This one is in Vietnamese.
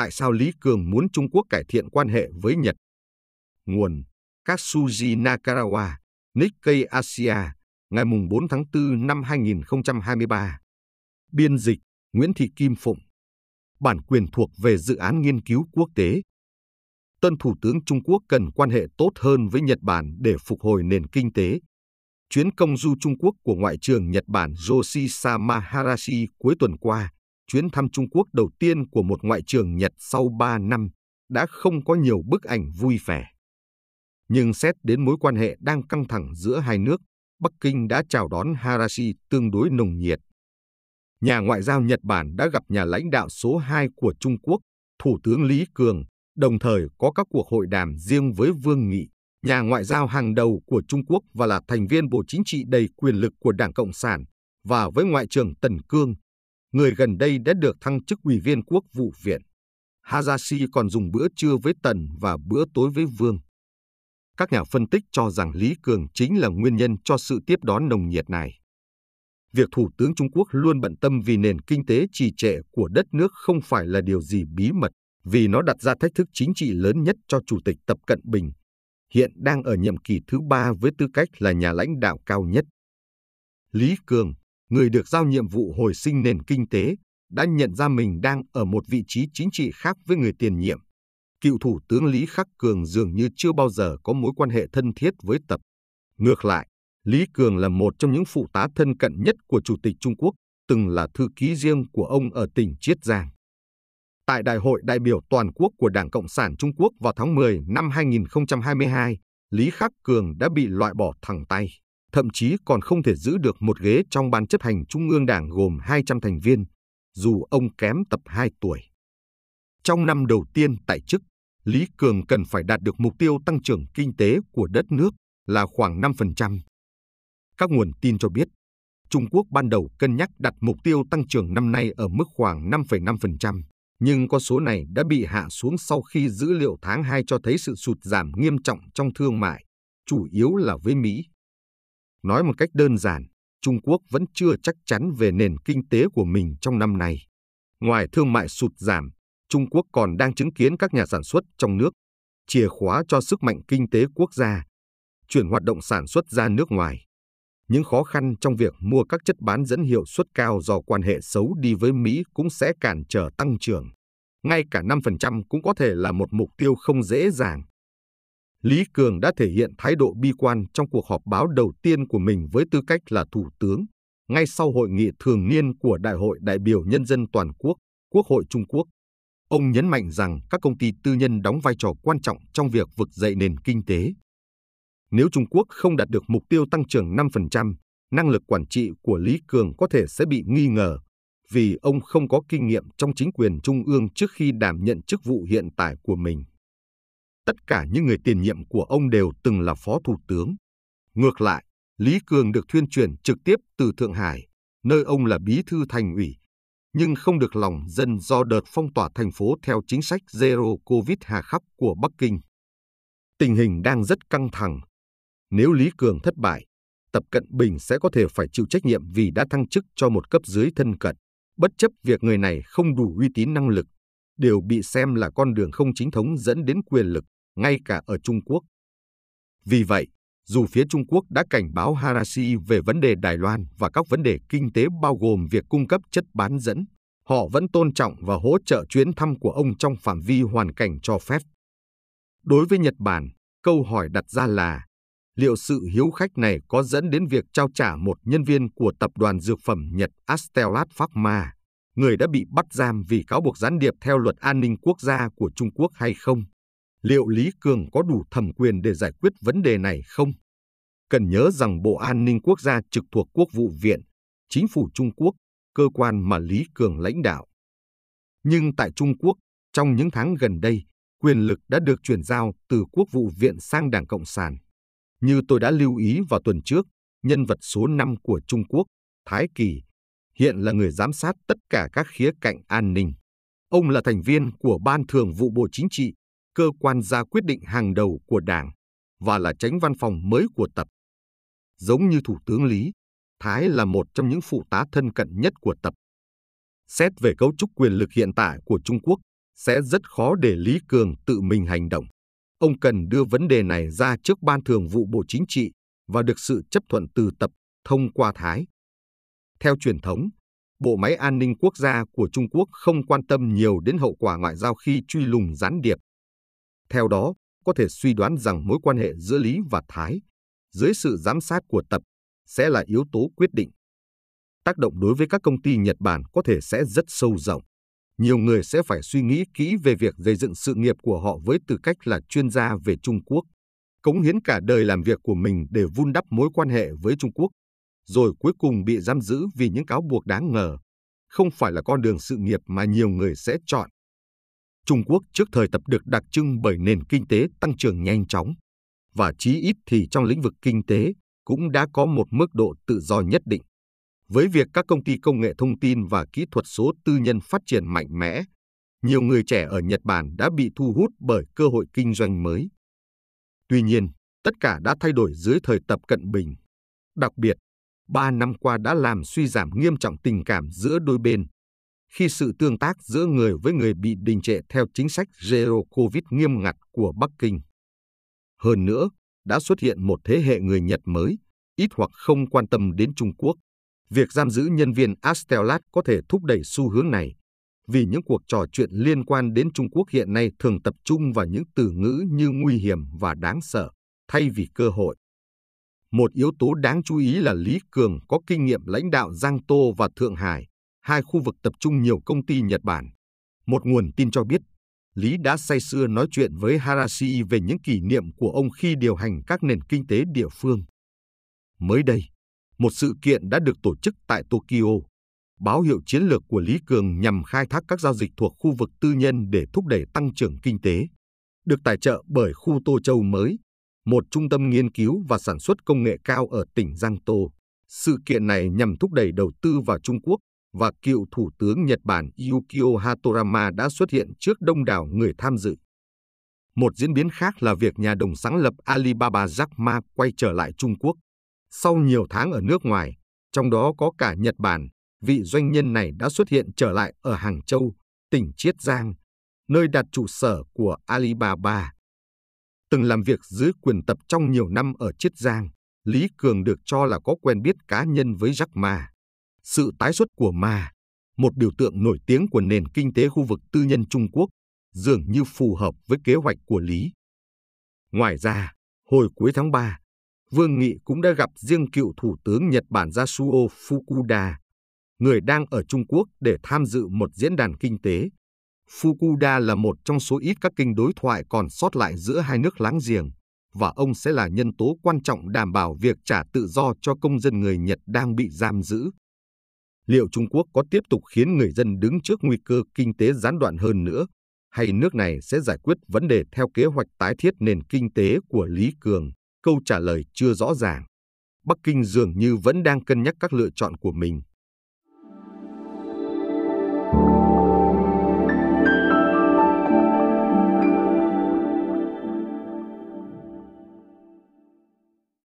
Tại sao Lý Cường muốn Trung Quốc cải thiện quan hệ với Nhật? Nguồn Katsuji Nakarawa, Nikkei Asia, ngày 4 tháng 4 năm 2023. Biên dịch Nguyễn Thị Kim Phụng. Bản quyền thuộc về dự án nghiên cứu quốc tế. Tân Thủ tướng Trung Quốc cần quan hệ tốt hơn với Nhật Bản để phục hồi nền kinh tế. Chuyến công du Trung Quốc của Ngoại trưởng Nhật Bản Yoshisa Maharashi cuối tuần qua, chuyến thăm Trung Quốc đầu tiên của một Ngoại trưởng Nhật sau 3 năm, đã không có nhiều bức ảnh vui vẻ. Nhưng xét đến mối quan hệ đang căng thẳng giữa hai nước, Bắc Kinh đã chào đón Harashi tương đối nồng nhiệt. Nhà ngoại giao Nhật Bản đã gặp nhà lãnh đạo số 2 của Trung Quốc, Thủ tướng Lý Cường, đồng thời có các cuộc hội đàm riêng với Vương Nghị, nhà ngoại giao hàng đầu của Trung Quốc và là thành viên Bộ Chính trị đầy quyền lực của Đảng Cộng sản, và với Ngoại trưởng Tần Cương, người gần đây đã được thăng chức ủy viên quốc vụ viện. Hayashi còn dùng bữa trưa với Tần và bữa tối với Vương. Các nhà phân tích cho rằng Lý Cường chính là nguyên nhân cho sự tiếp đón nồng nhiệt này. Việc Thủ tướng Trung Quốc luôn bận tâm vì nền kinh tế trì trệ của đất nước không phải là điều gì bí mật, vì nó đặt ra thách thức chính trị lớn nhất cho Chủ tịch Tập Cận Bình, hiện đang ở nhiệm kỳ thứ ba với tư cách là nhà lãnh đạo cao nhất. Lý Cường, người được giao nhiệm vụ hồi sinh nền kinh tế, đã nhận ra mình đang ở một vị trí chính trị khác với người tiền nhiệm cựu thủ tướng Lý Khắc Cường dường như chưa bao giờ có mối quan hệ thân thiết với Tập. Ngược lại, Lý Cường là một trong những phụ tá thân cận nhất của Chủ tịch Trung Quốc, từng là thư ký riêng của ông ở tỉnh Chiết Giang. Tại Đại hội đại biểu toàn quốc của Đảng Cộng sản Trung Quốc vào tháng 10 năm 2022, Lý Khắc Cường đã bị loại bỏ thẳng tay, thậm chí còn không thể giữ được một ghế trong ban chấp hành Trung ương Đảng gồm 200 thành viên, dù ông kém tập 2 tuổi. Trong năm đầu tiên tại chức, Lý Cường cần phải đạt được mục tiêu tăng trưởng kinh tế của đất nước là khoảng 5%. Các nguồn tin cho biết, Trung Quốc ban đầu cân nhắc đặt mục tiêu tăng trưởng năm nay ở mức khoảng 5,5%, nhưng con số này đã bị hạ xuống sau khi dữ liệu tháng 2 cho thấy sự sụt giảm nghiêm trọng trong thương mại, chủ yếu là với Mỹ. Nói một cách đơn giản, Trung Quốc vẫn chưa chắc chắn về nền kinh tế của mình trong năm nay. Ngoài thương mại sụt giảm, Trung Quốc còn đang chứng kiến các nhà sản xuất trong nước, chìa khóa cho sức mạnh kinh tế quốc gia, chuyển hoạt động sản xuất ra nước ngoài. Những khó khăn trong việc mua các chất bán dẫn hiệu suất cao do quan hệ xấu đi với Mỹ cũng sẽ cản trở tăng trưởng. Ngay cả 5% cũng có thể là một mục tiêu không dễ dàng. Lý Cường đã thể hiện thái độ bi quan trong cuộc họp báo đầu tiên của mình với tư cách là Thủ tướng, ngay sau hội nghị thường niên của Đại hội đại biểu Nhân dân Toàn quốc, Quốc hội Trung Quốc. Ông nhấn mạnh rằng các công ty tư nhân đóng vai trò quan trọng trong việc vực dậy nền kinh tế. Nếu Trung Quốc không đạt được mục tiêu tăng trưởng 5%, năng lực quản trị của Lý Cường có thể sẽ bị nghi ngờ vì ông không có kinh nghiệm trong chính quyền trung ương trước khi đảm nhận chức vụ hiện tại của mình. Tất cả những người tiền nhiệm của ông đều từng là phó thủ tướng. Ngược lại, Lý Cường được thuyên truyền trực tiếp từ Thượng Hải, nơi ông là bí thư thành ủy, nhưng không được lòng dân do đợt phong tỏa thành phố theo chính sách Zero Covid hà khắc của Bắc Kinh. Tình hình đang rất căng thẳng. Nếu Lý Cường thất bại, Tập Cận Bình sẽ có thể phải chịu trách nhiệm vì đã thăng chức cho một cấp dưới thân cận, bất chấp việc người này không đủ uy tín năng lực, đều bị xem là con đường không chính thống dẫn đến quyền lực, ngay cả ở Trung Quốc. Vì vậy, dù phía Trung Quốc đã cảnh báo Harashi về vấn đề Đài Loan và các vấn đề kinh tế bao gồm việc cung cấp chất bán dẫn, họ vẫn tôn trọng và hỗ trợ chuyến thăm của ông trong phạm vi hoàn cảnh cho phép. Đối với Nhật Bản, câu hỏi đặt ra là liệu sự hiếu khách này có dẫn đến việc trao trả một nhân viên của tập đoàn dược phẩm Nhật Astellat Pharma, người đã bị bắt giam vì cáo buộc gián điệp theo luật an ninh quốc gia của Trung Quốc hay không? liệu Lý Cường có đủ thẩm quyền để giải quyết vấn đề này không? Cần nhớ rằng Bộ An ninh Quốc gia trực thuộc Quốc vụ viện, chính phủ Trung Quốc, cơ quan mà Lý Cường lãnh đạo. Nhưng tại Trung Quốc, trong những tháng gần đây, quyền lực đã được chuyển giao từ Quốc vụ viện sang Đảng Cộng sản. Như tôi đã lưu ý vào tuần trước, nhân vật số 5 của Trung Quốc, Thái Kỳ, hiện là người giám sát tất cả các khía cạnh an ninh. Ông là thành viên của Ban Thường vụ Bộ Chính trị, cơ quan ra quyết định hàng đầu của Đảng và là tránh văn phòng mới của Tập. Giống như Thủ tướng Lý, Thái là một trong những phụ tá thân cận nhất của Tập. Xét về cấu trúc quyền lực hiện tại của Trung Quốc, sẽ rất khó để Lý Cường tự mình hành động. Ông cần đưa vấn đề này ra trước Ban Thường vụ Bộ Chính trị và được sự chấp thuận từ tập thông qua Thái. Theo truyền thống, Bộ Máy An ninh Quốc gia của Trung Quốc không quan tâm nhiều đến hậu quả ngoại giao khi truy lùng gián điệp. Theo đó, có thể suy đoán rằng mối quan hệ giữa Lý và Thái, dưới sự giám sát của tập, sẽ là yếu tố quyết định. Tác động đối với các công ty Nhật Bản có thể sẽ rất sâu rộng. Nhiều người sẽ phải suy nghĩ kỹ về việc gây dựng sự nghiệp của họ với tư cách là chuyên gia về Trung Quốc, cống hiến cả đời làm việc của mình để vun đắp mối quan hệ với Trung Quốc, rồi cuối cùng bị giam giữ vì những cáo buộc đáng ngờ. Không phải là con đường sự nghiệp mà nhiều người sẽ chọn. Trung Quốc trước thời tập được đặc trưng bởi nền kinh tế tăng trưởng nhanh chóng, và chí ít thì trong lĩnh vực kinh tế cũng đã có một mức độ tự do nhất định. Với việc các công ty công nghệ thông tin và kỹ thuật số tư nhân phát triển mạnh mẽ, nhiều người trẻ ở Nhật Bản đã bị thu hút bởi cơ hội kinh doanh mới. Tuy nhiên, tất cả đã thay đổi dưới thời tập cận bình. Đặc biệt, ba năm qua đã làm suy giảm nghiêm trọng tình cảm giữa đôi bên, khi sự tương tác giữa người với người bị đình trệ theo chính sách Zero Covid nghiêm ngặt của Bắc Kinh. Hơn nữa, đã xuất hiện một thế hệ người Nhật mới, ít hoặc không quan tâm đến Trung Quốc. Việc giam giữ nhân viên Astellat có thể thúc đẩy xu hướng này, vì những cuộc trò chuyện liên quan đến Trung Quốc hiện nay thường tập trung vào những từ ngữ như nguy hiểm và đáng sợ, thay vì cơ hội. Một yếu tố đáng chú ý là Lý Cường có kinh nghiệm lãnh đạo Giang Tô và Thượng Hải, hai khu vực tập trung nhiều công ty Nhật Bản. Một nguồn tin cho biết, Lý đã say sưa nói chuyện với Harashi về những kỷ niệm của ông khi điều hành các nền kinh tế địa phương. Mới đây, một sự kiện đã được tổ chức tại Tokyo. Báo hiệu chiến lược của Lý Cường nhằm khai thác các giao dịch thuộc khu vực tư nhân để thúc đẩy tăng trưởng kinh tế. Được tài trợ bởi khu Tô Châu mới, một trung tâm nghiên cứu và sản xuất công nghệ cao ở tỉnh Giang Tô. Sự kiện này nhằm thúc đẩy đầu tư vào Trung Quốc và cựu Thủ tướng Nhật Bản Yukio Hatorama đã xuất hiện trước đông đảo người tham dự. Một diễn biến khác là việc nhà đồng sáng lập Alibaba Jack Ma quay trở lại Trung Quốc. Sau nhiều tháng ở nước ngoài, trong đó có cả Nhật Bản, vị doanh nhân này đã xuất hiện trở lại ở Hàng Châu, tỉnh Chiết Giang, nơi đặt trụ sở của Alibaba. Từng làm việc dưới quyền tập trong nhiều năm ở Chiết Giang, Lý Cường được cho là có quen biết cá nhân với Jack Ma. Sự tái xuất của Ma, một biểu tượng nổi tiếng của nền kinh tế khu vực tư nhân Trung Quốc, dường như phù hợp với kế hoạch của Lý. Ngoài ra, hồi cuối tháng 3, Vương Nghị cũng đã gặp riêng cựu Thủ tướng Nhật Bản Yasuo Fukuda, người đang ở Trung Quốc để tham dự một diễn đàn kinh tế. Fukuda là một trong số ít các kênh đối thoại còn sót lại giữa hai nước láng giềng, và ông sẽ là nhân tố quan trọng đảm bảo việc trả tự do cho công dân người Nhật đang bị giam giữ liệu Trung Quốc có tiếp tục khiến người dân đứng trước nguy cơ kinh tế gián đoạn hơn nữa, hay nước này sẽ giải quyết vấn đề theo kế hoạch tái thiết nền kinh tế của Lý Cường? Câu trả lời chưa rõ ràng. Bắc Kinh dường như vẫn đang cân nhắc các lựa chọn của mình.